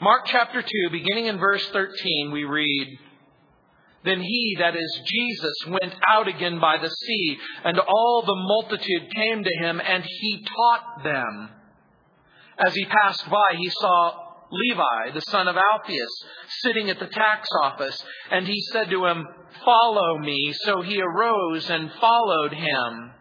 Mark chapter 2, beginning in verse 13, we read, Then he, that is Jesus, went out again by the sea, and all the multitude came to him, and he taught them. As he passed by, he saw Levi, the son of Alphaeus, sitting at the tax office, and he said to him, Follow me. So he arose and followed him.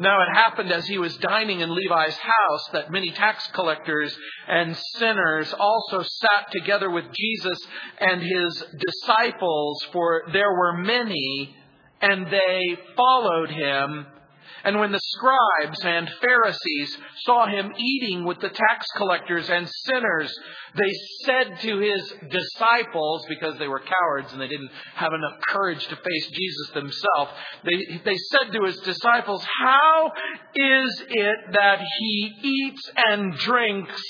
Now it happened as he was dining in Levi's house that many tax collectors and sinners also sat together with Jesus and his disciples, for there were many, and they followed him. And when the scribes and Pharisees saw him eating with the tax collectors and sinners, they said to his disciples, because they were cowards and they didn't have enough courage to face Jesus themselves, they, they said to his disciples, How is it that he eats and drinks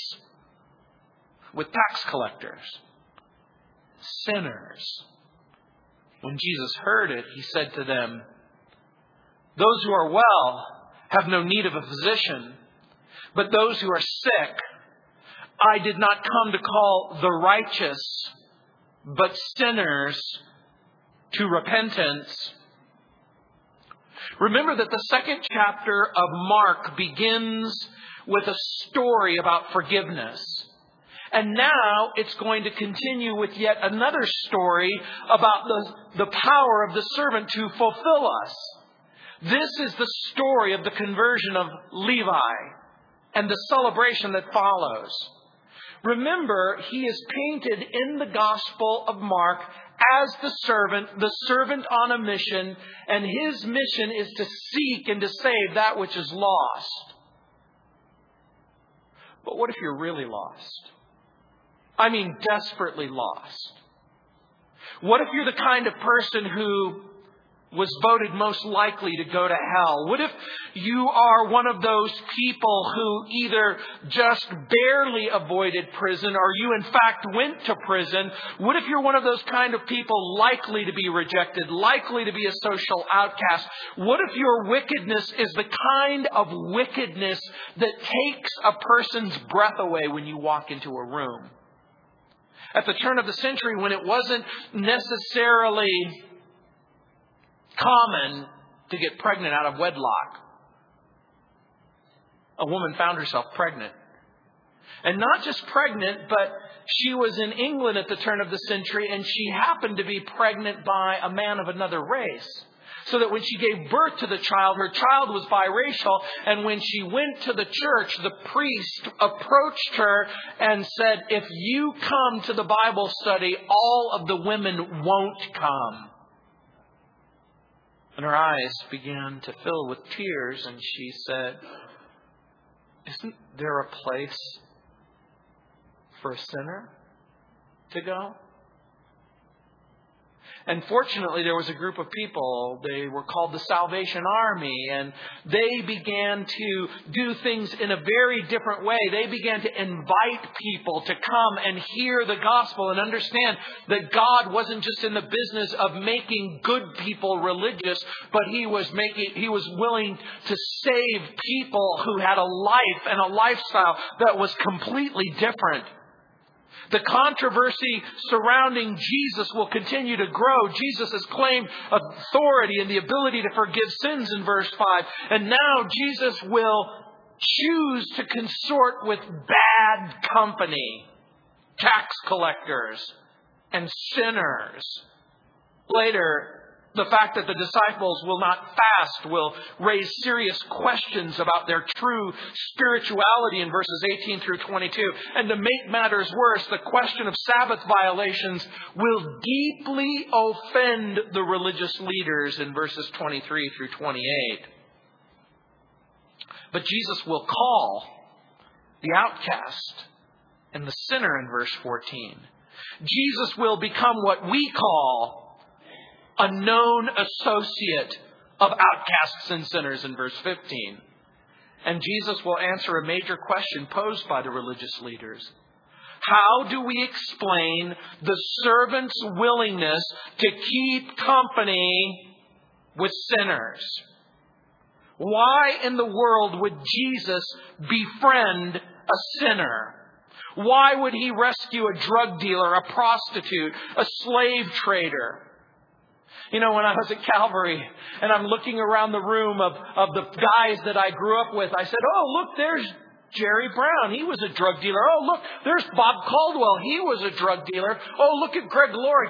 with tax collectors, sinners? When Jesus heard it, he said to them, those who are well have no need of a physician, but those who are sick, I did not come to call the righteous, but sinners to repentance. Remember that the second chapter of Mark begins with a story about forgiveness. And now it's going to continue with yet another story about the, the power of the servant to fulfill us. This is the story of the conversion of Levi and the celebration that follows. Remember, he is painted in the Gospel of Mark as the servant, the servant on a mission, and his mission is to seek and to save that which is lost. But what if you're really lost? I mean, desperately lost. What if you're the kind of person who was voted most likely to go to hell? What if you are one of those people who either just barely avoided prison or you in fact went to prison? What if you're one of those kind of people likely to be rejected, likely to be a social outcast? What if your wickedness is the kind of wickedness that takes a person's breath away when you walk into a room? At the turn of the century, when it wasn't necessarily common to get pregnant out of wedlock. A woman found herself pregnant. And not just pregnant, but she was in England at the turn of the century and she happened to be pregnant by a man of another race. So that when she gave birth to the child, her child was biracial. And when she went to the church, the priest approached her and said, If you come to the Bible study, all of the women won't come. And her eyes began to fill with tears, and she said, Isn't there a place for a sinner to go? And fortunately, there was a group of people, they were called the Salvation Army, and they began to do things in a very different way. They began to invite people to come and hear the gospel and understand that God wasn't just in the business of making good people religious, but He was making, He was willing to save people who had a life and a lifestyle that was completely different. The controversy surrounding Jesus will continue to grow. Jesus has claimed authority and the ability to forgive sins in verse 5. And now Jesus will choose to consort with bad company, tax collectors, and sinners. Later, the fact that the disciples will not fast will raise serious questions about their true spirituality in verses 18 through 22. And to make matters worse, the question of Sabbath violations will deeply offend the religious leaders in verses 23 through 28. But Jesus will call the outcast and the sinner in verse 14. Jesus will become what we call a known associate of outcasts and sinners in verse 15. And Jesus will answer a major question posed by the religious leaders. How do we explain the servant's willingness to keep company with sinners? Why in the world would Jesus befriend a sinner? Why would he rescue a drug dealer, a prostitute, a slave trader? You know, when I was at Calvary and I'm looking around the room of, of the guys that I grew up with, I said, Oh, look, there's Jerry Brown. He was a drug dealer. Oh, look, there's Bob Caldwell. He was a drug dealer. Oh, look at Greg Laurie.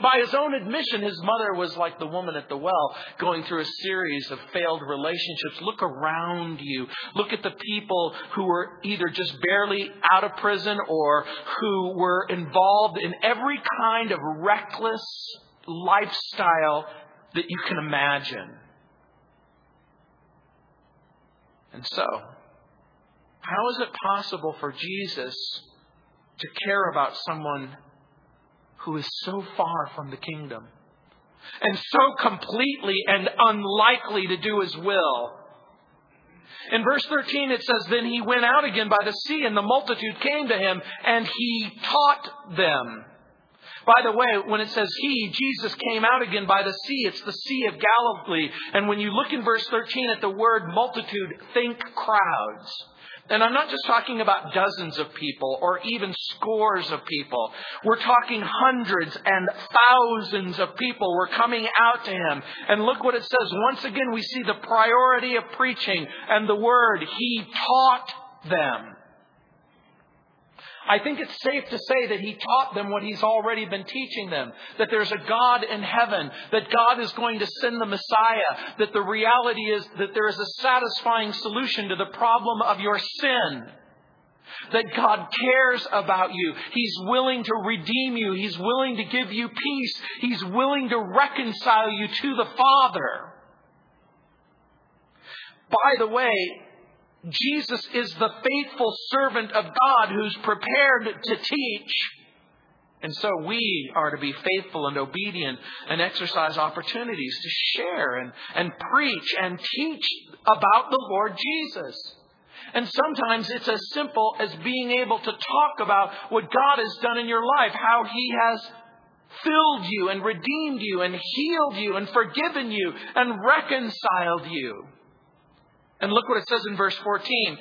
By his own admission, his mother was like the woman at the well, going through a series of failed relationships. Look around you. Look at the people who were either just barely out of prison or who were involved in every kind of reckless lifestyle that you can imagine. And so, how is it possible for Jesus to care about someone who is so far from the kingdom and so completely and unlikely to do his will? In verse 13 it says, Then he went out again by the sea, and the multitude came to him, and he taught them. By the way, when it says he, Jesus came out again by the sea. It's the Sea of Galilee. And when you look in verse 13 at the word multitude, think crowds. And I'm not just talking about dozens of people or even scores of people. We're talking hundreds and thousands of people were coming out to him. And look what it says. Once again, we see the priority of preaching and the word. He taught them. I think it's safe to say that he taught them what he's already been teaching them. That there's a God in heaven. That God is going to send the Messiah. That the reality is that there is a satisfying solution to the problem of your sin. That God cares about you. He's willing to redeem you. He's willing to give you peace. He's willing to reconcile you to the Father. By the way, Jesus is the faithful servant of God who's prepared to teach. And so we are to be faithful and obedient and exercise opportunities to share and, and preach and teach about the Lord Jesus. And sometimes it's as simple as being able to talk about what God has done in your life, how He has filled you and redeemed you and healed you and forgiven you and reconciled you. And look what it says in verse 14.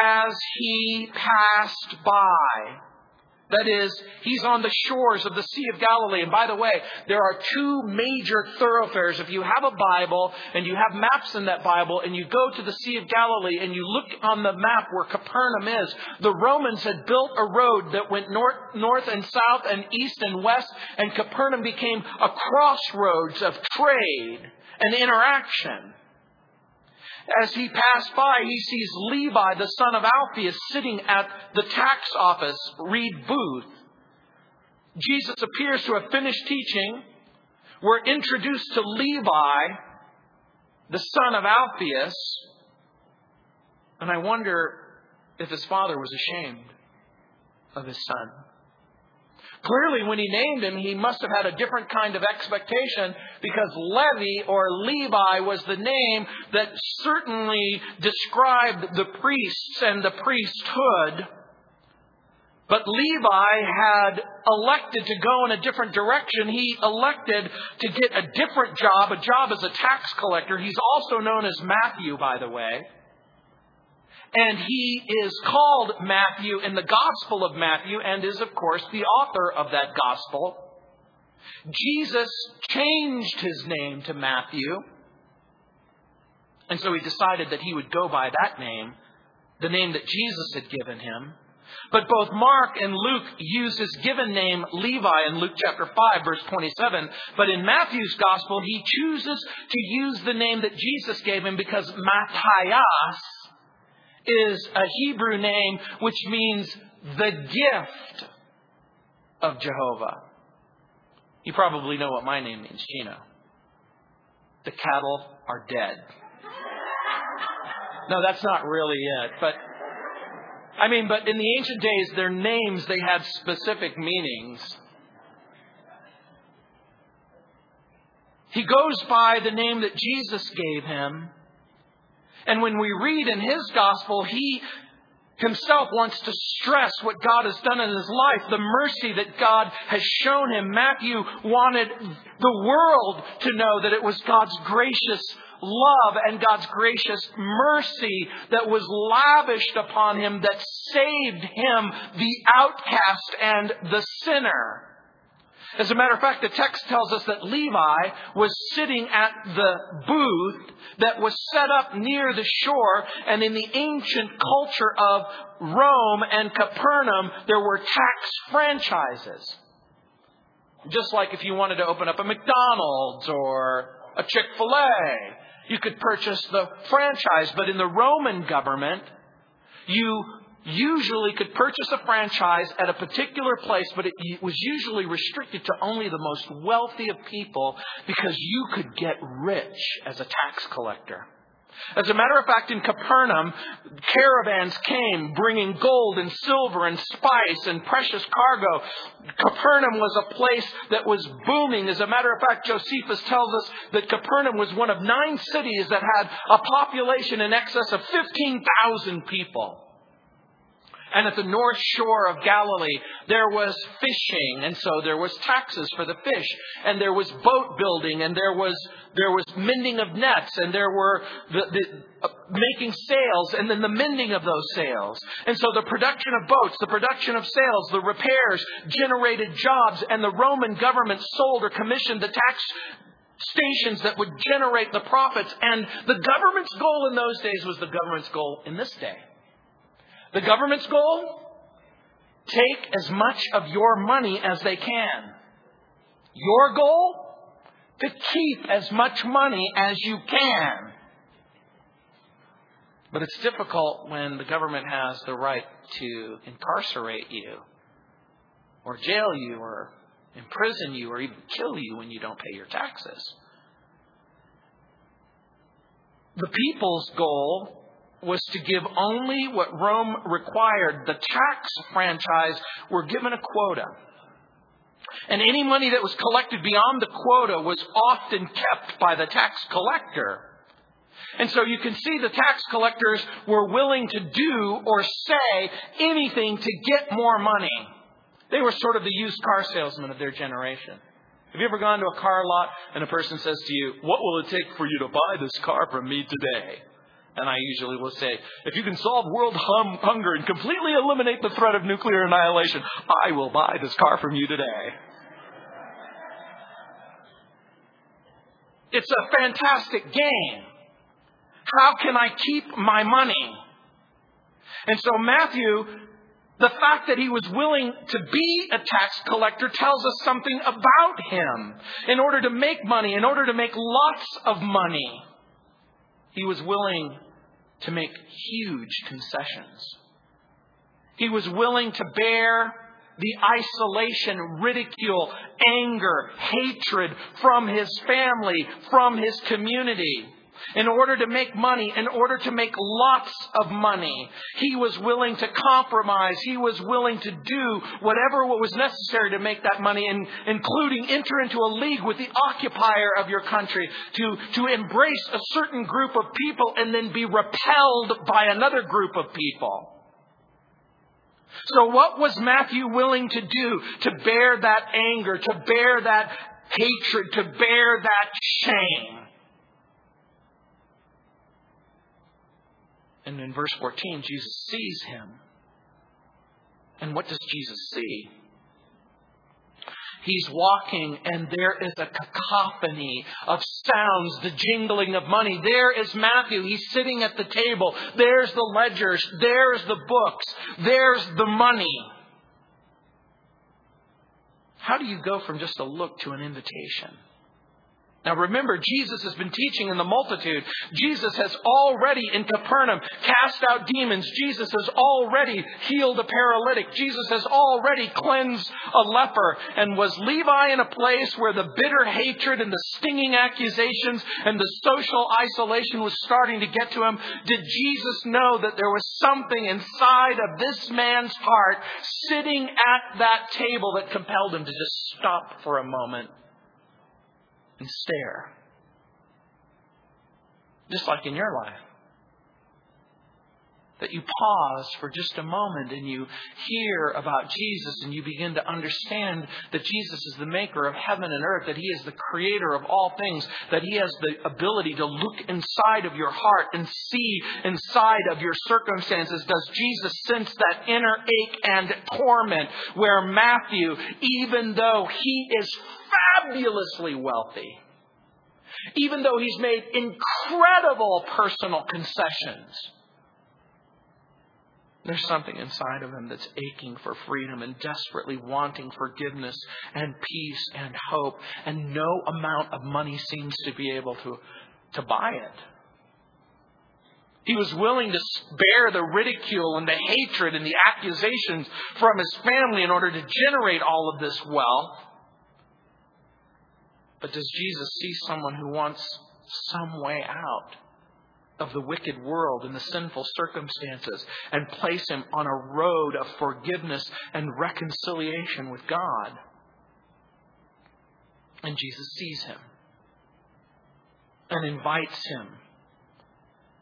As he passed by. That is, he's on the shores of the Sea of Galilee. And by the way, there are two major thoroughfares. If you have a Bible and you have maps in that Bible and you go to the Sea of Galilee and you look on the map where Capernaum is, the Romans had built a road that went north, north and south and east and west, and Capernaum became a crossroads of trade and interaction. As he passed by, he sees Levi, the son of Alphaeus, sitting at the tax office, read booth. Jesus appears to have finished teaching. We're introduced to Levi, the son of Alphaeus. And I wonder if his father was ashamed of his son. Clearly, when he named him, he must have had a different kind of expectation because Levi or Levi was the name that certainly described the priests and the priesthood. But Levi had elected to go in a different direction. He elected to get a different job, a job as a tax collector. He's also known as Matthew, by the way. And he is called Matthew in the Gospel of Matthew and is, of course, the author of that Gospel. Jesus changed his name to Matthew. And so he decided that he would go by that name, the name that Jesus had given him. But both Mark and Luke use his given name Levi in Luke chapter 5 verse 27. But in Matthew's gospel, he chooses to use the name that Jesus gave him because Matthias is a Hebrew name which means the gift of Jehovah. You probably know what my name means, Gino. The cattle are dead. No, that's not really it. But I mean, but in the ancient days, their names they had specific meanings. He goes by the name that Jesus gave him and when we read in his gospel, he himself wants to stress what God has done in his life, the mercy that God has shown him. Matthew wanted the world to know that it was God's gracious love and God's gracious mercy that was lavished upon him that saved him, the outcast and the sinner. As a matter of fact, the text tells us that Levi was sitting at the booth that was set up near the shore, and in the ancient culture of Rome and Capernaum, there were tax franchises. Just like if you wanted to open up a McDonald's or a Chick fil A, you could purchase the franchise, but in the Roman government, you usually could purchase a franchise at a particular place, but it was usually restricted to only the most wealthy of people because you could get rich as a tax collector. As a matter of fact, in Capernaum, caravans came bringing gold and silver and spice and precious cargo. Capernaum was a place that was booming. As a matter of fact, Josephus tells us that Capernaum was one of nine cities that had a population in excess of 15,000 people. And at the north shore of Galilee, there was fishing, and so there was taxes for the fish, and there was boat building, and there was there was mending of nets, and there were the, the uh, making sails, and then the mending of those sails. And so the production of boats, the production of sails, the repairs generated jobs, and the Roman government sold or commissioned the tax stations that would generate the profits. And the government's goal in those days was the government's goal in this day. The government's goal? Take as much of your money as they can. Your goal? To keep as much money as you can. But it's difficult when the government has the right to incarcerate you, or jail you, or imprison you, or even kill you when you don't pay your taxes. The people's goal was to give only what Rome required. The tax franchise were given a quota. And any money that was collected beyond the quota was often kept by the tax collector. And so you can see the tax collectors were willing to do or say anything to get more money. They were sort of the used car salesmen of their generation. Have you ever gone to a car lot and a person says to you, What will it take for you to buy this car from me today? And I usually will say, if you can solve world hum- hunger and completely eliminate the threat of nuclear annihilation, I will buy this car from you today. It's a fantastic game. How can I keep my money? And so Matthew, the fact that he was willing to be a tax collector tells us something about him. In order to make money, in order to make lots of money, he was willing to make huge concessions. He was willing to bear the isolation, ridicule, anger, hatred from his family, from his community in order to make money, in order to make lots of money. He was willing to compromise. He was willing to do whatever was necessary to make that money, including enter into a league with the occupier of your country, to, to embrace a certain group of people and then be repelled by another group of people. So what was Matthew willing to do to bear that anger, to bear that hatred, to bear that shame? And in verse 14, Jesus sees him. And what does Jesus see? He's walking, and there is a cacophony of sounds, the jingling of money. There is Matthew. He's sitting at the table. There's the ledgers. There's the books. There's the money. How do you go from just a look to an invitation? Now remember, Jesus has been teaching in the multitude. Jesus has already in Capernaum cast out demons. Jesus has already healed a paralytic. Jesus has already cleansed a leper. And was Levi in a place where the bitter hatred and the stinging accusations and the social isolation was starting to get to him? Did Jesus know that there was something inside of this man's heart sitting at that table that compelled him to just stop for a moment and stare. Just like in your life. that you pause for just a moment and you hear about Jesus and you begin to understand that Jesus is the maker of heaven and earth, that He is the creator of all things, that He has the ability to look inside of your heart and see inside of your circumstances. Does Jesus sense that inner ache and torment where Matthew, even though he is fabulously wealthy, even though he's made incredible personal concessions, there's something inside of him that's aching for freedom and desperately wanting forgiveness and peace and hope, and no amount of money seems to be able to, to buy it. He was willing to bear the ridicule and the hatred and the accusations from his family in order to generate all of this wealth. But does Jesus see someone who wants some way out? of the wicked world and the sinful circumstances and place him on a road of forgiveness and reconciliation with God. And Jesus sees him and invites him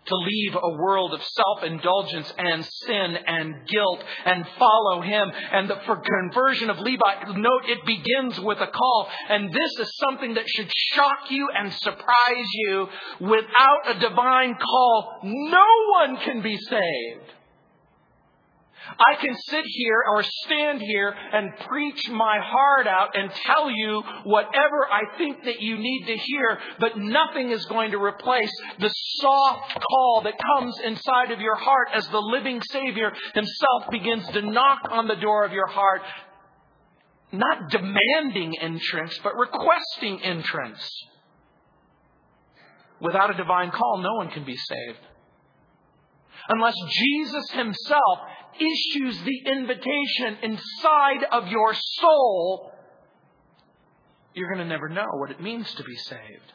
to leave a world of self-indulgence and sin and guilt and follow him. And the for conversion of Levi, note it begins with a call. And this is something that should shock you and surprise you. Without a divine call, no one can be saved. I can sit here or stand here and preach my heart out and tell you whatever I think that you need to hear, but nothing is going to replace the soft call that comes inside of your heart as the living Savior Himself begins to knock on the door of your heart, not demanding entrance, but requesting entrance. Without a divine call, no one can be saved unless Jesus himself issues the invitation inside of your soul, you're going to never know what it means to be saved.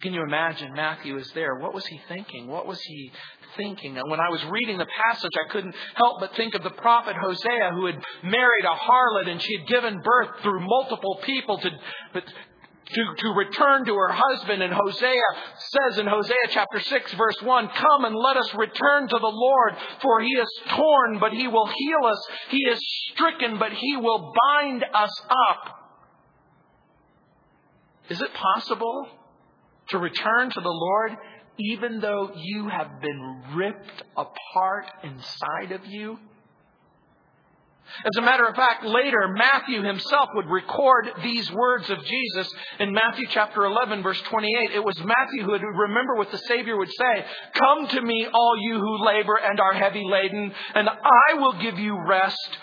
Can you imagine Matthew is there? What was he thinking? What was he thinking? And when I was reading the passage, I couldn't help but think of the prophet Hosea who had married a harlot and she had given birth through multiple people to, to, to return to her husband. And Hosea says in Hosea chapter 6 verse 1, Come and let us return to the Lord, for he is torn, but he will heal us. He is stricken, but he will bind us up. Is it possible to return to the Lord even though you have been ripped apart inside of you? As a matter of fact, later Matthew himself would record these words of Jesus in Matthew chapter 11 verse 28. It was Matthew who would remember what the Savior would say, Come to me all you who labor and are heavy laden, and I will give you rest.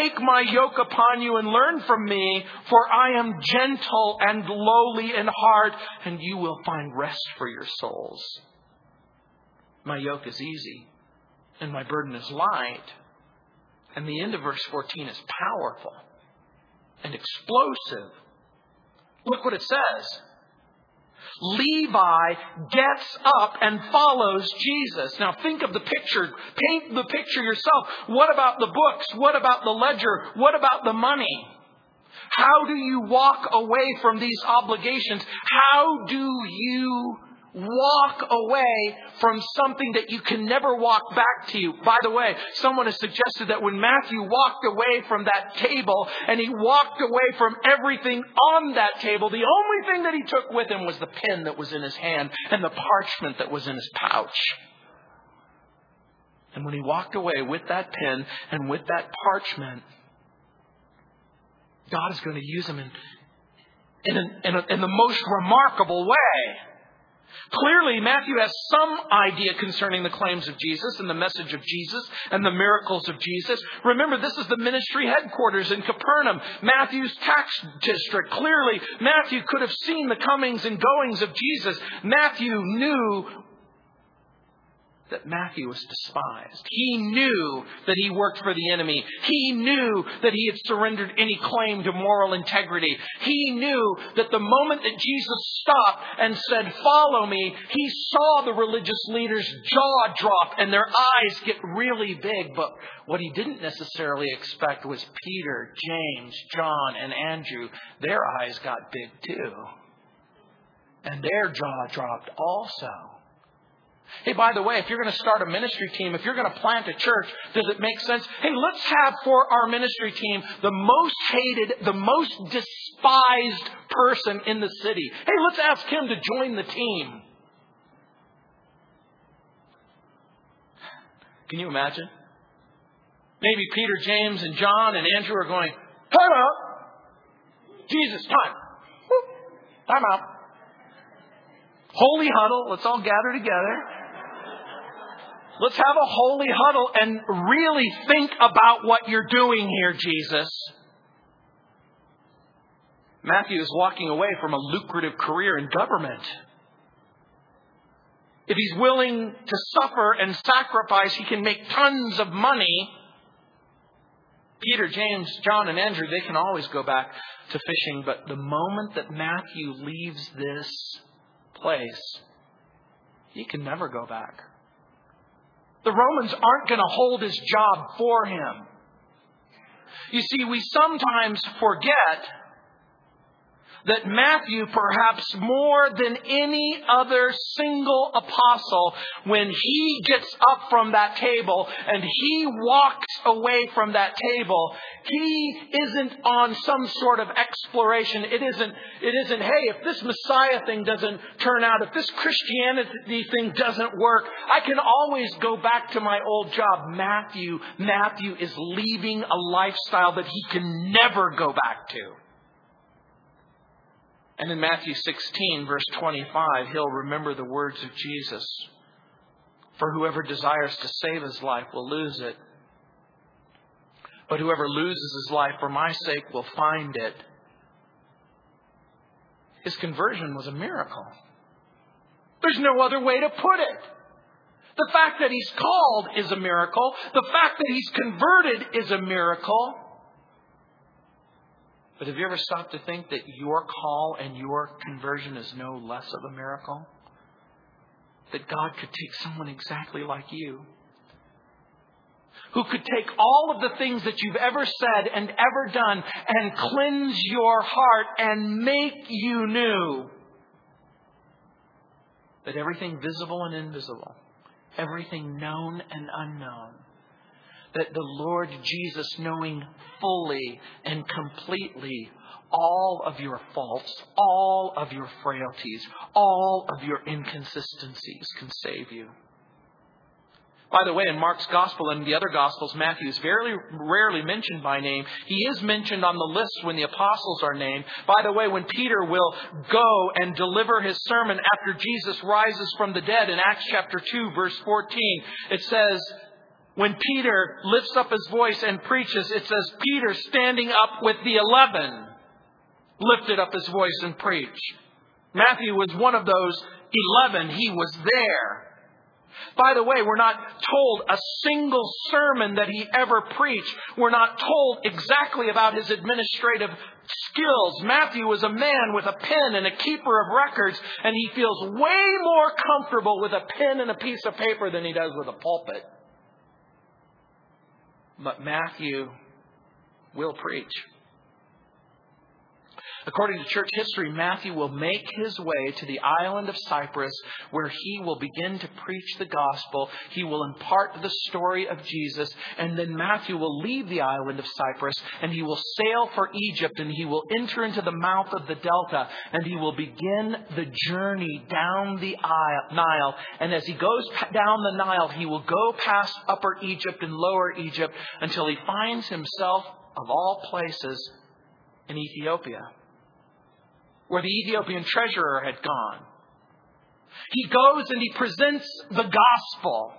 Take my yoke upon you and learn from me, for I am gentle and lowly in heart, and you will find rest for your souls. My yoke is easy, and my burden is light. And the end of verse 14 is powerful and explosive. Look what it says. Levi gets up and follows Jesus. Now think of the picture. Paint the picture yourself. What about the books? What about the ledger? What about the money? How do you walk away from these obligations? How do you walk away from something that you can never walk back to you. By the way, someone has suggested that when Matthew walked away from that table and he walked away from everything on that table, the only thing that he took with him was the pen that was in his hand and the parchment that was in his pouch. And when he walked away with that pen and with that parchment, God is going to use him in, in, in, a, in the most remarkable way. Clearly, Matthew has some idea concerning the claims of Jesus and the message of Jesus and the miracles of Jesus. Remember, this is the ministry headquarters in Capernaum, Matthew's tax district. Clearly, Matthew could have seen the comings and goings of Jesus. Matthew knew that Matthew was despised. He knew that he worked for the enemy. He knew that he had surrendered any claim to moral integrity. He knew that the moment that Jesus stopped and said, Follow me, he saw the religious leaders' jaw drop and their eyes get really big. But what he didn't necessarily expect was Peter, James, John, and Andrew. Their eyes got big too. And their jaw dropped also. Hey, by the way, if you're going to start a ministry team, if you're going to plant a church, does it make sense? Hey, let's have for our ministry team the most hated, the most despised person in the city. Hey, let's ask him to join the team. Can you imagine? Maybe Peter, James, and John and Andrew are going, time out. Jesus, time. Time out. Holy huddle. Let's all gather together. Let's have a holy huddle and really think about what you're doing here, Jesus. Matthew is walking away from a lucrative career in government. If he's willing to suffer and sacrifice, he can make tons of money. Peter, James, John, and Andrew, they can always go back to fishing, but the moment that Matthew leaves this place, he can never go back. The Romans aren't going to hold his job for him. You see, we sometimes forget that Matthew, perhaps more than any other single apostle, when he gets up from that table and he walks away from that table, he isn't on some sort of exploration. It isn't, it isn't, hey, if this Messiah thing doesn't turn out, if this Christianity thing doesn't work, I can always go back to my old job. Matthew, Matthew is leaving a lifestyle that he can never go back to. And in Matthew 16, verse 25, he'll remember the words of Jesus. For whoever desires to save his life will lose it. But whoever loses his life for my sake will find it. His conversion was a miracle. There's no other way to put it. The fact that he's called is a miracle. The fact that he's converted is a miracle. But have you ever stopped to think that your call and your conversion is no less of a miracle? That God could take someone exactly like you, who could take all of the things that you've ever said and ever done and cleanse your heart and make you new. That everything visible and invisible, everything known and unknown, that the Lord Jesus, knowing fully and completely all of your faults, all of your frailties, all of your inconsistencies, can save you. By the way, in Mark's gospel and the other gospels, Matthew is very rarely mentioned by name. He is mentioned on the list when the apostles are named. By the way, when Peter will go and deliver his sermon after Jesus rises from the dead in Acts chapter 2 verse 14, it says, when Peter lifts up his voice and preaches, it says Peter standing up with the eleven lifted up his voice and preached. Matthew was one of those eleven. He was there. By the way, we're not told a single sermon that he ever preached. We're not told exactly about his administrative skills. Matthew was a man with a pen and a keeper of records, and he feels way more comfortable with a pen and a piece of paper than he does with a pulpit. But Matthew will preach. According to church history, Matthew will make his way to the island of Cyprus where he will begin to preach the gospel. He will impart the story of Jesus, and then Matthew will leave the island of Cyprus and he will sail for Egypt and he will enter into the mouth of the delta and he will begin the journey down the Nile. And as he goes down the Nile, he will go past Upper Egypt and Lower Egypt until he finds himself, of all places, in Ethiopia where the Ethiopian treasurer had gone. He goes and he presents the gospel.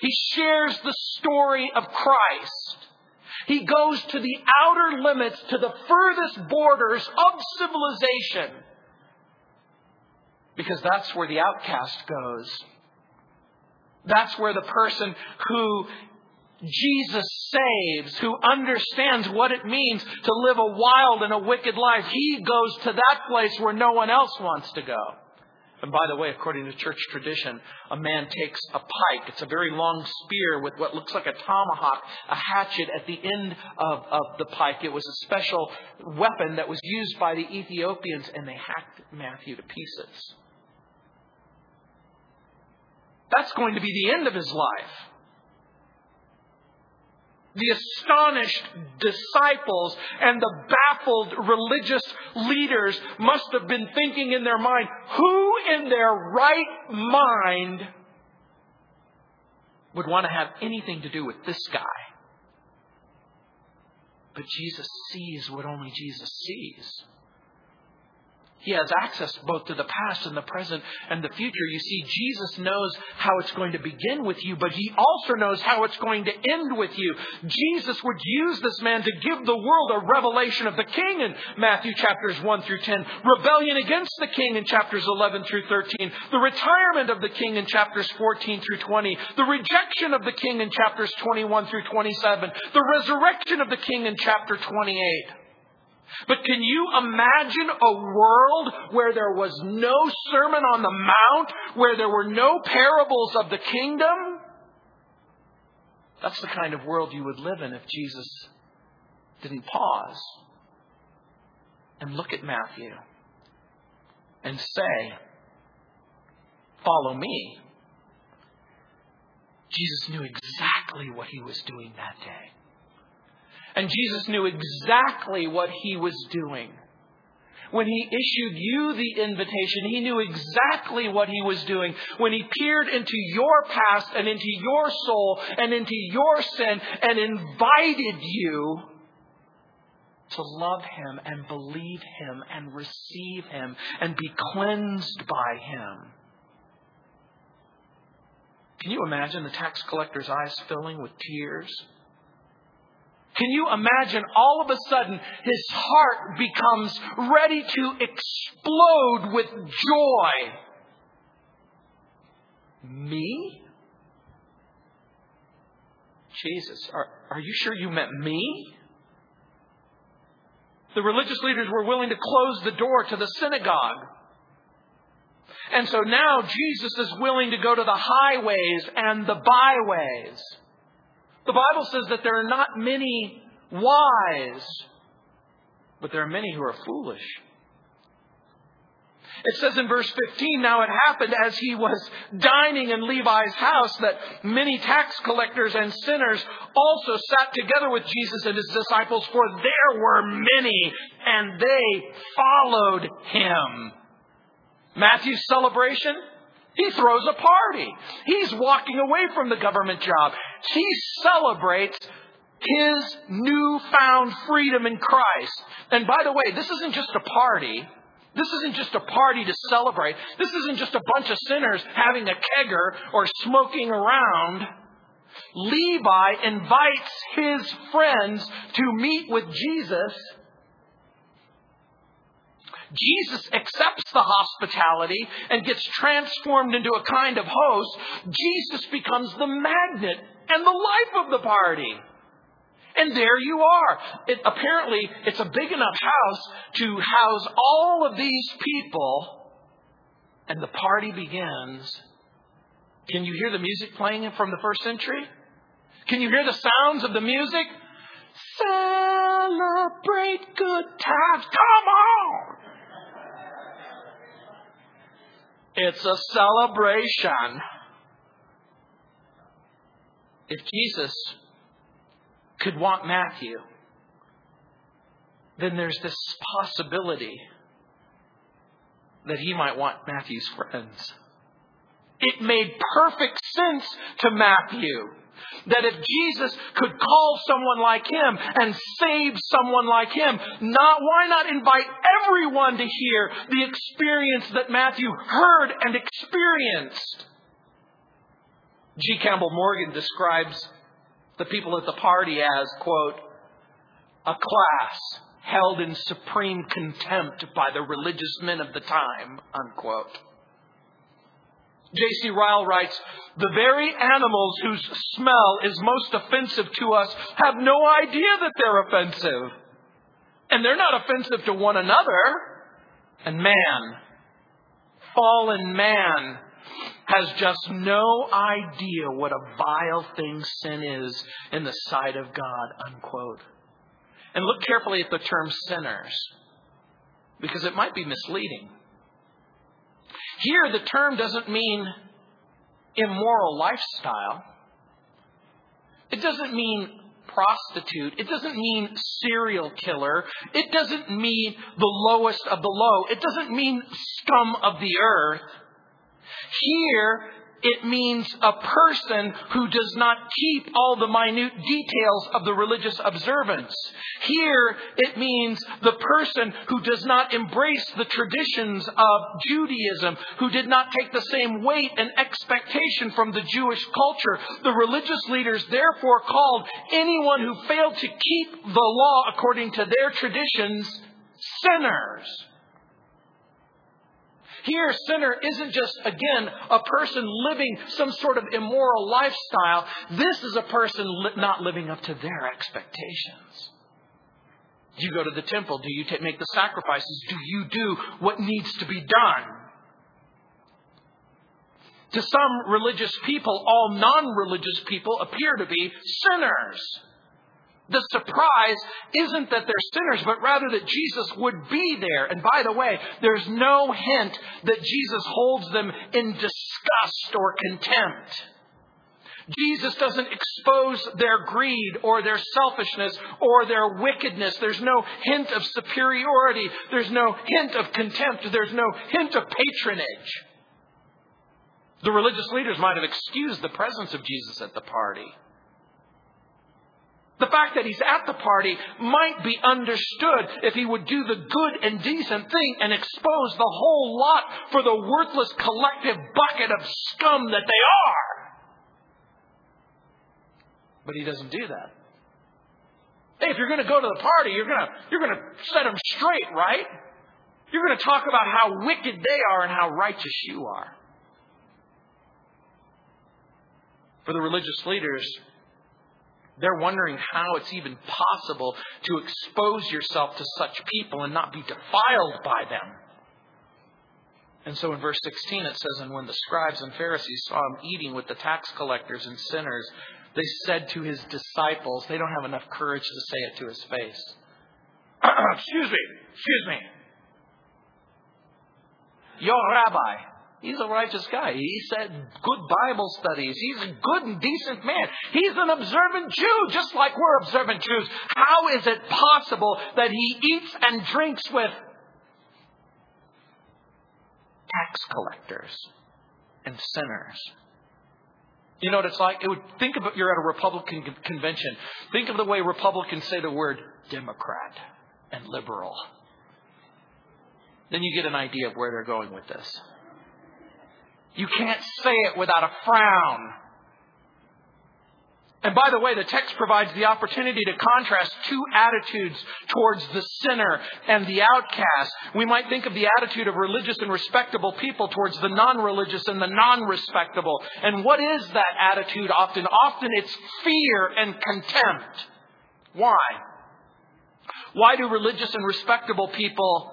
He shares the story of Christ. He goes to the outer limits, to the furthest borders of civilization. Because that's where the outcast goes. That's where the person who Jesus saves, who understands what it means to live a wild and a wicked life, he goes to that place where no one else wants to go. And by the way, according to church tradition, a man takes a pike. It's a very long spear with what looks like a tomahawk, a hatchet at the end of, of the pike. It was a special weapon that was used by the Ethiopians, and they hacked Matthew to pieces. That's going to be the end of his life. The astonished disciples and the baffled religious leaders must have been thinking in their mind, who in their right mind would want to have anything to do with this guy? But Jesus sees what only Jesus sees. He has access both to the past and the present and the future. You see, Jesus knows how it's going to begin with you, but he also knows how it's going to end with you. Jesus would use this man to give the world a revelation of the king in Matthew chapters 1 through 10, rebellion against the king in chapters 11 through 13, the retirement of the king in chapters 14 through 20, the rejection of the king in chapters 21 through 27, the resurrection of the king in chapter 28. But can you imagine a world where there was no Sermon on the Mount, where there were no parables of the kingdom? That's the kind of world you would live in if Jesus didn't pause and look at Matthew and say, Follow me. Jesus knew exactly what he was doing that day. And Jesus knew exactly what he was doing. When he issued you the invitation, he knew exactly what he was doing. When he peered into your past and into your soul and into your sin and invited you to love him and believe him and receive him and be cleansed by him. Can you imagine the tax collector's eyes filling with tears? Can you imagine all of a sudden his heart becomes ready to explode with joy? Me? Jesus, are, are you sure you meant me? The religious leaders were willing to close the door to the synagogue. And so now Jesus is willing to go to the highways and the byways. The Bible says that there are not many wise, but there are many who are foolish. It says in verse 15, now it happened as he was dining in Levi's house that many tax collectors and sinners also sat together with Jesus and his disciples, for there were many, and they followed him. Matthew's celebration, he throws a party. He's walking away from the government job. He celebrates his newfound freedom in Christ. And by the way, this isn't just a party. This isn't just a party to celebrate. This isn't just a bunch of sinners having a kegger or smoking around. Levi invites his friends to meet with Jesus Jesus accepts the hospitality and gets transformed into a kind of host. Jesus becomes the magnet and the life of the party. And there you are. It, apparently, it's a big enough house to house all of these people, and the party begins. Can you hear the music playing from the first century? Can you hear the sounds of the music? Celebrate good times. Come on! It's a celebration. If Jesus could want Matthew, then there's this possibility that he might want Matthew's friends. It made perfect sense to Matthew that if Jesus could call someone like him and save someone like him, not, why not invite everyone to hear the experience that Matthew heard and experienced? G. Campbell Morgan describes the people at the party as, quote, a class held in supreme contempt by the religious men of the time, unquote. J.C. Ryle writes, the very animals whose smell is most offensive to us have no idea that they're offensive. And they're not offensive to one another. And man, fallen man, has just no idea what a vile thing sin is in the sight of God, unquote. And look carefully at the term sinners, because it might be misleading. Here, the term doesn't mean immoral lifestyle. It doesn't mean prostitute. It doesn't mean serial killer. It doesn't mean the lowest of the low. It doesn't mean scum of the earth. Here, it means a person who does not keep all the minute details of the religious observance. Here, it means the person who does not embrace the traditions of Judaism, who did not take the same weight and expectation from the Jewish culture. The religious leaders therefore called anyone who failed to keep the law according to their traditions sinners. Here, sinner isn't just, again, a person living some sort of immoral lifestyle. This is a person li- not living up to their expectations. Do you go to the temple? Do you make the sacrifices? Do you do what needs to be done? To some religious people, all non religious people appear to be sinners. The surprise isn't that they're sinners, but rather that Jesus would be there. And by the way, there's no hint that Jesus holds them in disgust or contempt. Jesus doesn't expose their greed or their selfishness or their wickedness. There's no hint of superiority. There's no hint of contempt. There's no hint of patronage. The religious leaders might have excused the presence of Jesus at the party. The fact that he's at the party might be understood if he would do the good and decent thing and expose the whole lot for the worthless collective bucket of scum that they are. But he doesn't do that. Hey, if you're going to go to the party, you're going to, you're going to set them straight, right? You're going to talk about how wicked they are and how righteous you are. For the religious leaders, they're wondering how it's even possible to expose yourself to such people and not be defiled by them. And so in verse 16 it says, And when the scribes and Pharisees saw him eating with the tax collectors and sinners, they said to his disciples, they don't have enough courage to say it to his face. excuse me, excuse me. Your rabbi, He's a righteous guy. He said good Bible studies. He's a good and decent man. He's an observant Jew, just like we're observant Jews. How is it possible that he eats and drinks with tax collectors and sinners? You know what it's like? It would think of you're at a Republican convention. Think of the way Republicans say the word Democrat and liberal. Then you get an idea of where they're going with this. You can't say it without a frown. And by the way, the text provides the opportunity to contrast two attitudes towards the sinner and the outcast. We might think of the attitude of religious and respectable people towards the non-religious and the non-respectable. And what is that attitude often? Often it's fear and contempt. Why? Why do religious and respectable people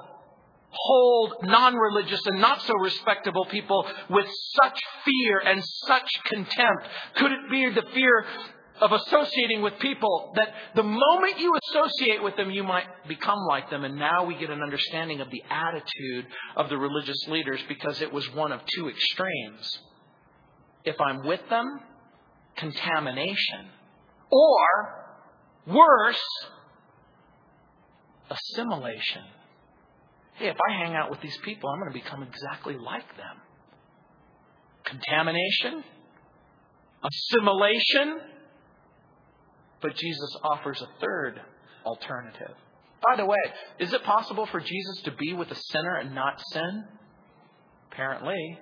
hold non religious and not so respectable people with such fear and such contempt? Could it be the fear of associating with people that the moment you associate with them, you might become like them? And now we get an understanding of the attitude of the religious leaders because it was one of two extremes. If I'm with them, contamination. Or, worse, assimilation hey, if I hang out with these people, I'm going to become exactly like them. Contamination, assimilation. But Jesus offers a third alternative. By the way, is it possible for Jesus to be with a sinner and not sin? Apparently.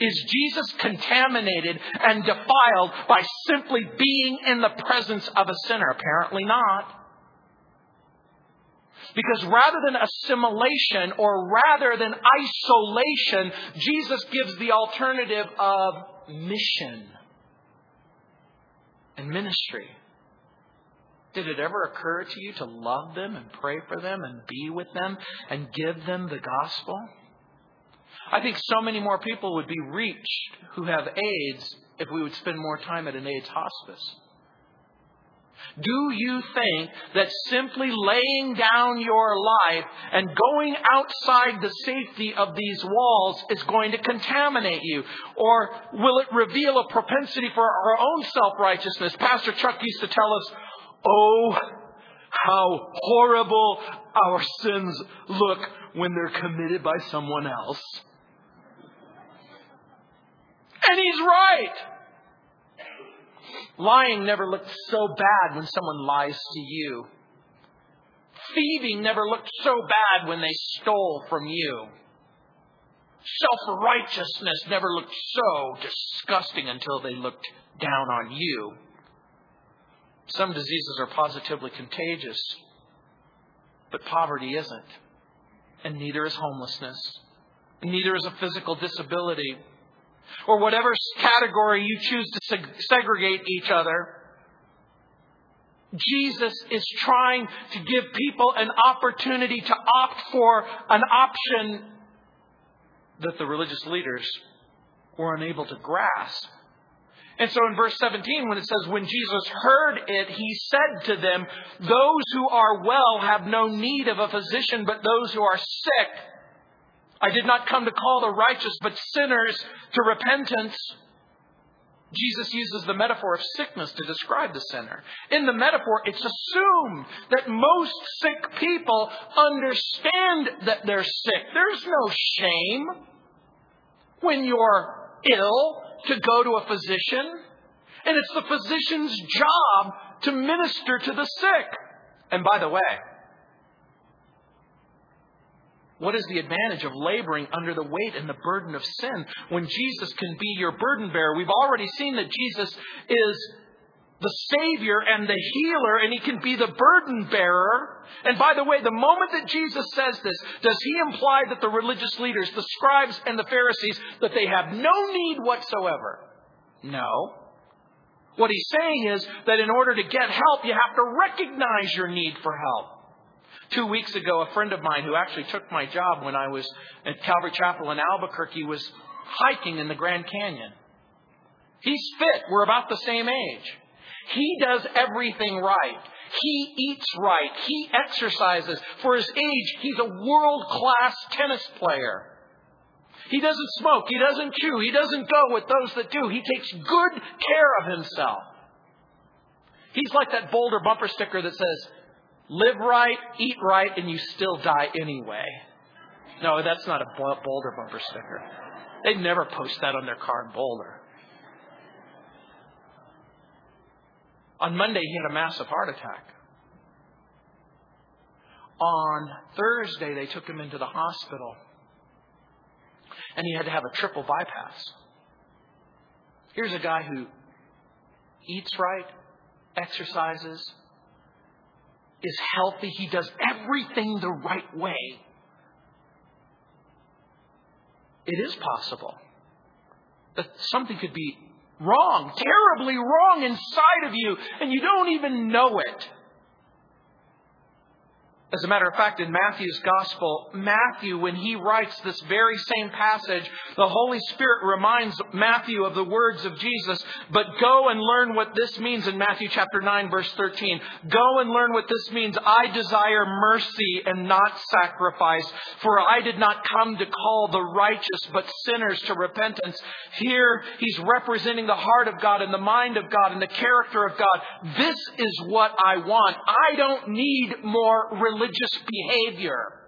Is Jesus contaminated and defiled by simply being in the presence of a sinner? Apparently not. Because rather than assimilation or rather than isolation, Jesus gives the alternative of mission and ministry. Did it ever occur to you to love them and pray for them and be with them and give them the gospel? I think so many more people would be reached who have AIDS if we would spend more time at an AIDS hospice. Do you think that simply laying down your life and going outside the safety of these walls is going to contaminate you? Or will it reveal a propensity for our own self-righteousness? Pastor Chuck used to tell us, oh, how horrible our sins look when they're committed by someone else. And he's right. Lying never looked so bad when someone lies to you. Thieving never looked so bad when they stole from you. Self righteousness never looked so disgusting until they looked down on you. Some diseases are positively contagious, but poverty isn't. And neither is homelessness. And neither is a physical disability or whatever category you choose to seg- segregate each other. Jesus is trying to give people an opportunity to opt for an option that the religious leaders were unable to grasp. And so in verse 17, when it says, When Jesus heard it, he said to them, Those who are well have no need of a physician, but those who are sick. I did not come to call the righteous, but sinners to repentance. Jesus uses the metaphor of sickness to describe the sinner. In the metaphor, it's assumed that most sick people understand that they're sick. There's no shame when you're ill to go to a physician. And it's the physician's job to minister to the sick. And by the way, what is the advantage of laboring under the weight and the burden of sin when Jesus can be your burden bearer? We've already seen that Jesus is the Savior and the healer, and He can be the burden bearer. And by the way, the moment that Jesus says this, does He imply that the religious leaders, the scribes and the Pharisees, that they have no need whatsoever? No. What He's saying is that in order to get help, you have to recognize your need for help. Two weeks ago, a friend of mine who actually took my job when I was at Calvary Chapel in Albuquerque was hiking in the Grand Canyon. He's fit. We're about the same age. He does everything right. He eats right. He exercises. For his age, he's a world class tennis player. He doesn't smoke. He doesn't chew. He doesn't go with those that do. He takes good care of himself. He's like that Boulder bumper sticker that says, live right, eat right, and you still die anyway. No, that's not a Boulder bumper sticker. They'd never post that on their car in Boulder. On Monday, he had a massive heart attack. On Thursday, they took him into the hospital. And he had to have a triple bypass. Here's a guy who eats right, exercises, is healthy. He does everything the right way. It is possible that something could be wrong, terribly wrong inside of you, and you don't even know it. As a matter of fact, in Matthew's Gospel, Matthew, when he writes this very same passage, the Holy Spirit reminds Matthew of the words of Jesus, but go and learn what this means in Matthew chapter 9 verse 13. Go and learn what this means. I desire mercy and not sacrifice, for I did not come to call the righteous, but sinners to repentance. Here, he's representing the heart of God and the mind of God and the character of God. This is what I want. I don't need more religion religious behavior.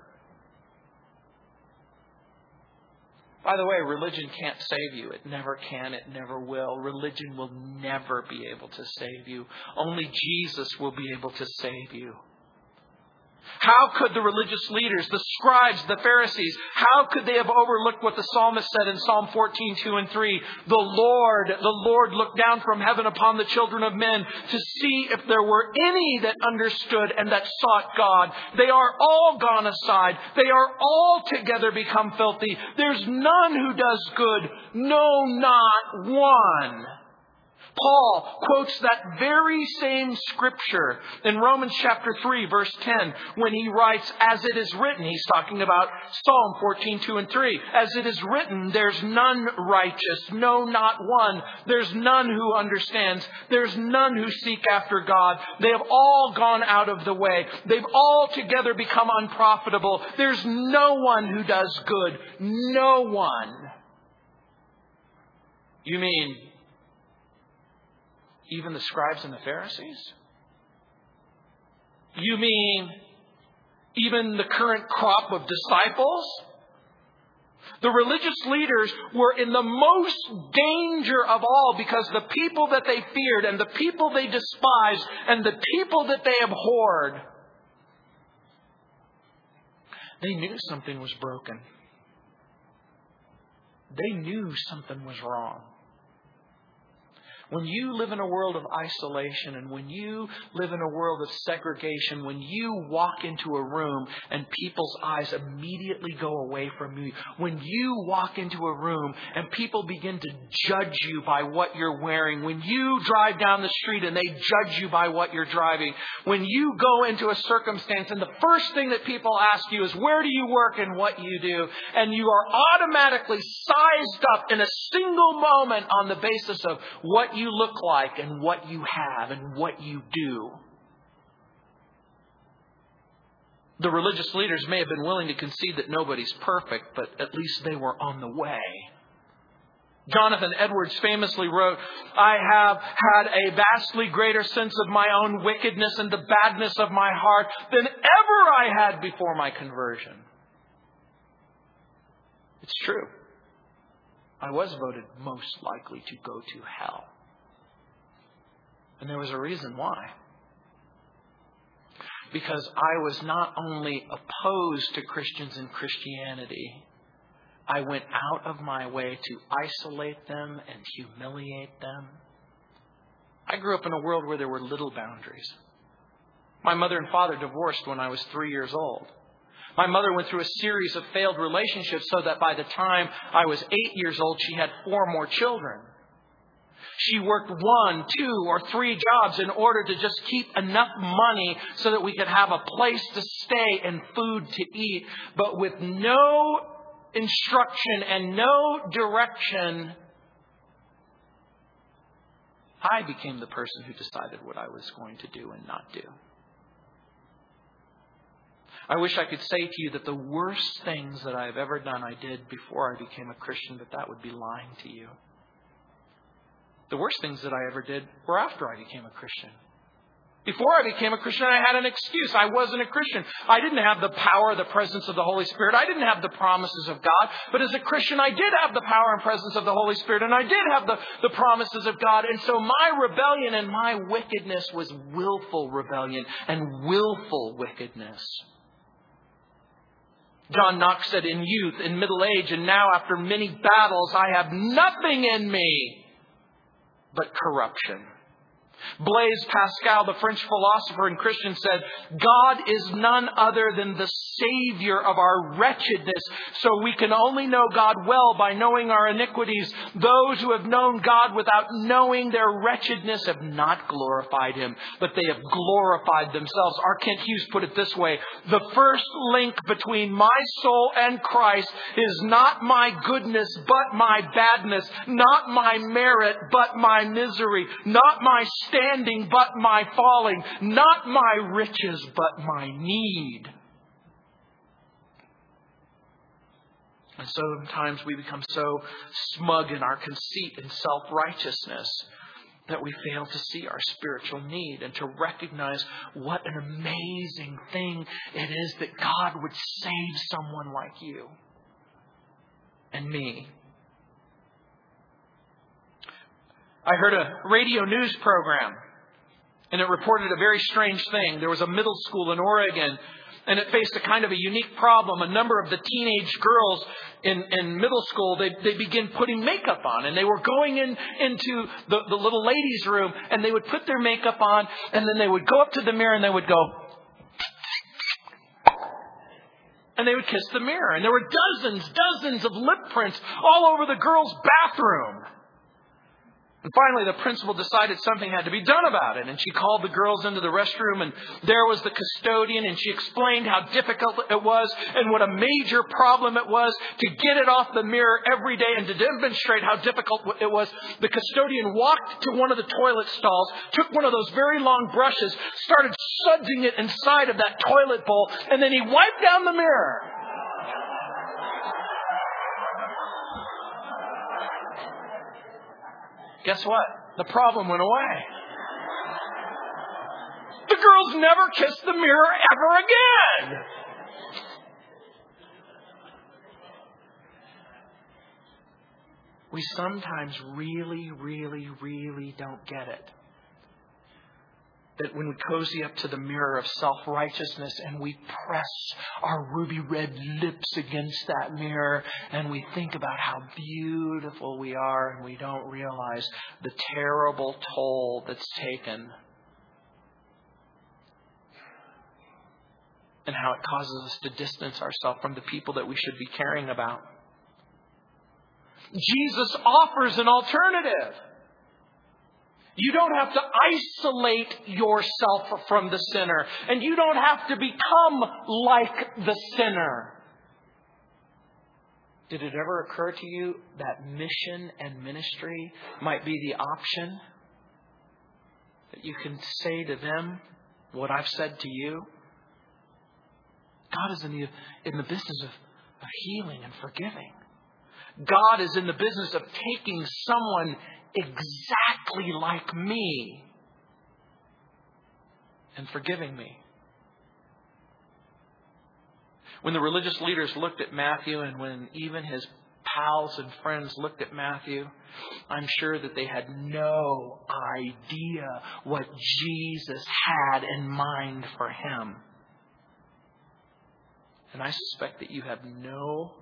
By the way, religion can't save you. It never can. It never will. Religion will never be able to save you. Only Jesus will be able to save you. How could the religious leaders, the scribes, the Pharisees, how could they have overlooked what the psalmist said in Psalm 14, 2 and 3? The Lord, the Lord looked down from heaven upon the children of men to see if there were any that understood and that sought God. They are all gone aside. They are all together become filthy. There's none who does good. No, not one. Paul quotes that very same scripture in Romans chapter 3 verse 10 when he writes, as it is written, he's talking about Psalm 14, 2 and 3. As it is written, there's none righteous, no, not one. There's none who understands. There's none who seek after God. They have all gone out of the way. They've all together become unprofitable. There's no one who does good. No one. You mean even the scribes and the Pharisees? You mean even the current crop of disciples? The religious leaders were in the most danger of all because the people that they feared and the people they despised and the people that they abhorred, they knew something was broken. They knew something was wrong. When you live in a world of isolation and when you live in a world of segregation, when you walk into a room and people's eyes immediately go away from you, when you walk into a room and people begin to judge you by what you're wearing, when you drive down the street and they judge you by what you're driving, when you go into a circumstance and the first thing that people ask you is where do you work and what you do, and you are automatically sized up in a single moment on the basis of what you look like and what you have and what you do. The religious leaders may have been willing to concede that nobody's perfect, but at least they were on the way. Jonathan Edwards famously wrote, I have had a vastly greater sense of my own wickedness and the badness of my heart than ever I had before my conversion. It's true. I was voted most likely to go to hell. And there was a reason why. Because I was not only opposed to Christians and Christianity, I went out of my way to isolate them and humiliate them. I grew up in a world where there were little boundaries. My mother and father divorced when I was three years old. My mother went through a series of failed relationships so that by the time I was eight years old, she had four more children. She worked one, two, or three jobs in order to just keep enough money so that we could have a place to stay and food to eat, but with no instruction and no direction. I became the person who decided what I was going to do and not do. I wish I could say to you that the worst things that I've ever done I did before I became a Christian, but that would be lying to you. The worst things that I ever did were after I became a Christian. Before I became a Christian, I had an excuse. I wasn't a Christian. I didn't have the power, the presence of the Holy Spirit. I didn't have the promises of God. But as a Christian, I did have the power and presence of the Holy Spirit, and I did have the, the promises of God. And so my rebellion and my wickedness was willful rebellion and willful wickedness. John Knox said, In youth, in middle age, and now after many battles, I have nothing in me but corruption. Blaise Pascal, the French philosopher and Christian, said, God is none other than the Savior of our wretchedness. So we can only know God well by knowing our iniquities. Those who have known God without knowing their wretchedness have not glorified Him, but they have glorified themselves. R. Kent Hughes put it this way The first link between my soul and Christ is not my goodness, but my badness, not my merit, but my misery, not my standing, but my falling, not my riches, but my need. And sometimes we become so smug in our conceit and self righteousness that we fail to see our spiritual need and to recognize what an amazing thing it is that God would save someone like you and me. I heard a radio news program and it reported a very strange thing. There was a middle school in Oregon and it faced a kind of a unique problem. A number of the teenage girls in, in middle school, they, they begin putting makeup on, and they were going in into the, the little ladies' room, and they would put their makeup on, and then they would go up to the mirror and they would go, and they would kiss the mirror. And there were dozens, dozens of lip prints all over the girls' bathroom. And finally, the principal decided something had to be done about it. And she called the girls into the restroom, and there was the custodian, and she explained how difficult it was and what a major problem it was to get it off the mirror every day and to demonstrate how difficult it was. The custodian walked to one of the toilet stalls, took one of those very long brushes, started sudsing it inside of that toilet bowl, and then he wiped down the mirror. Guess what? The problem went away. The girls never kissed the mirror ever again. We sometimes really, really, really don't get it that when we cozy up to the mirror of self righteousness and we press our ruby red lips against that mirror and we think about how beautiful we are and we don't realize the terrible toll that's taken and how it causes us to distance ourselves from the people that we should be caring about. Jesus offers an alternative. You don't have to isolate yourself from the sinner, and you don't have to become like the sinner. Did it ever occur to you that mission and ministry might be the option? That you can say to them what I've said to you? God is in the, in the business of, of healing and forgiving. God is in the business of taking someone exactly like me and forgiving me. When the religious leaders looked at Matthew and when even his pals and friends looked at Matthew, I'm sure that they had no idea what Jesus had in mind for him. And I suspect that you have no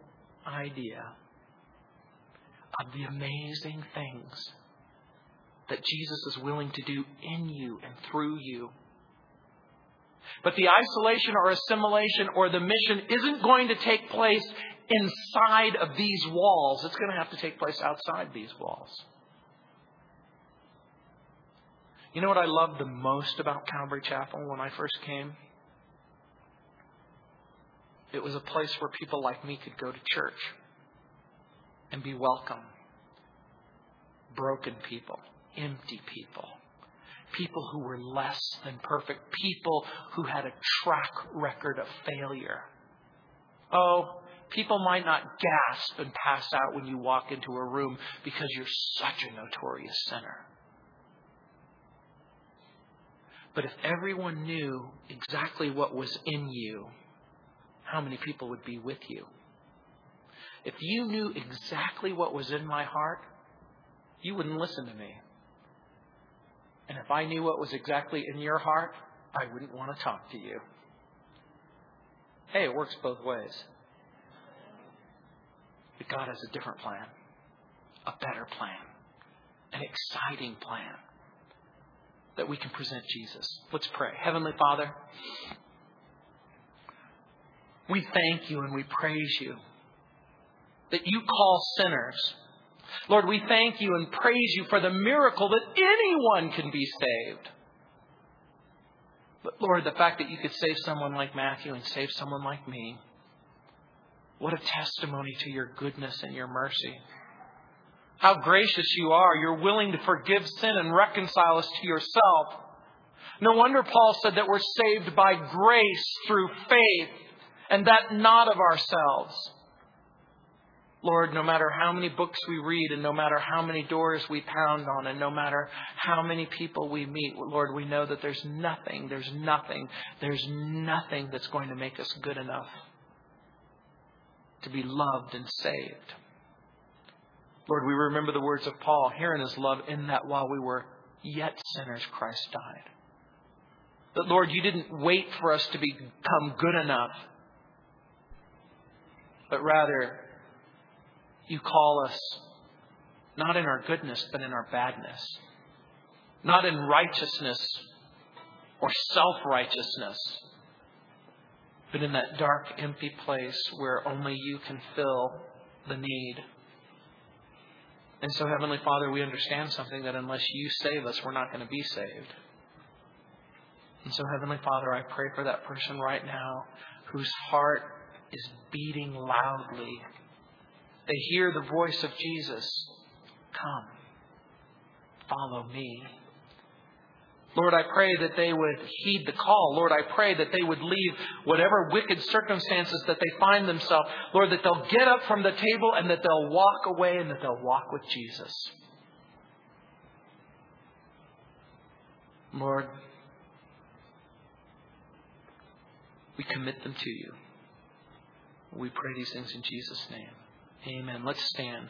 idea of the amazing things that Jesus is willing to do in you and through you. But the isolation or assimilation or the mission isn't going to take place inside of these walls. It's going to have to take place outside these walls. You know what I loved the most about Calvary Chapel when I first came? It was a place where people like me could go to church and be welcome. Broken people empty people. People who were less than perfect. People who had a track record of failure. Oh, people might not gasp and pass out when you walk into a room because you're such a notorious sinner. But if everyone knew exactly what was in you, how many people would be with you? If you knew exactly what was in my heart, you wouldn't listen to me. And if I knew what was exactly in your heart, I wouldn't want to talk to you. Hey, it works both ways. But God has a different plan, a better plan, an exciting plan that we can present Jesus. Let's pray. Heavenly Father, we thank you and we praise you that you call sinners Lord, we thank you and praise you for the miracle that anyone can be saved. But Lord, the fact that you could save someone like Matthew and save someone like me, what a testimony to your goodness and your mercy. How gracious you are. You're willing to forgive sin and reconcile us to yourself. No wonder Paul said that we're saved by grace through faith and that not of ourselves. Lord, no matter how many books we read and no matter how many doors we pound on and no matter how many people we meet, Lord, we know that there's nothing, there's nothing, there's nothing that's going to make us good enough to be loved and saved. Lord, we remember the words of Paul, herein is love in that while we were yet sinners, Christ died. But Lord, you didn't wait for us to become good enough, but rather you call us not in our goodness, but in our badness. Not in righteousness or self righteousness, but in that dark, empty place where only you can fill the need. And so, Heavenly Father, we understand something that unless you save us, we're not going to be saved. And so, Heavenly Father, I pray for that person right now whose heart is beating loudly. They hear the voice of Jesus Come, follow me. Lord, I pray that they would heed the call. Lord, I pray that they would leave whatever wicked circumstances that they find themselves. Lord, that they'll get up from the table and that they'll walk away and that they'll walk with Jesus. Lord, we commit them to you. We pray these things in Jesus' name. Amen. Let's stand.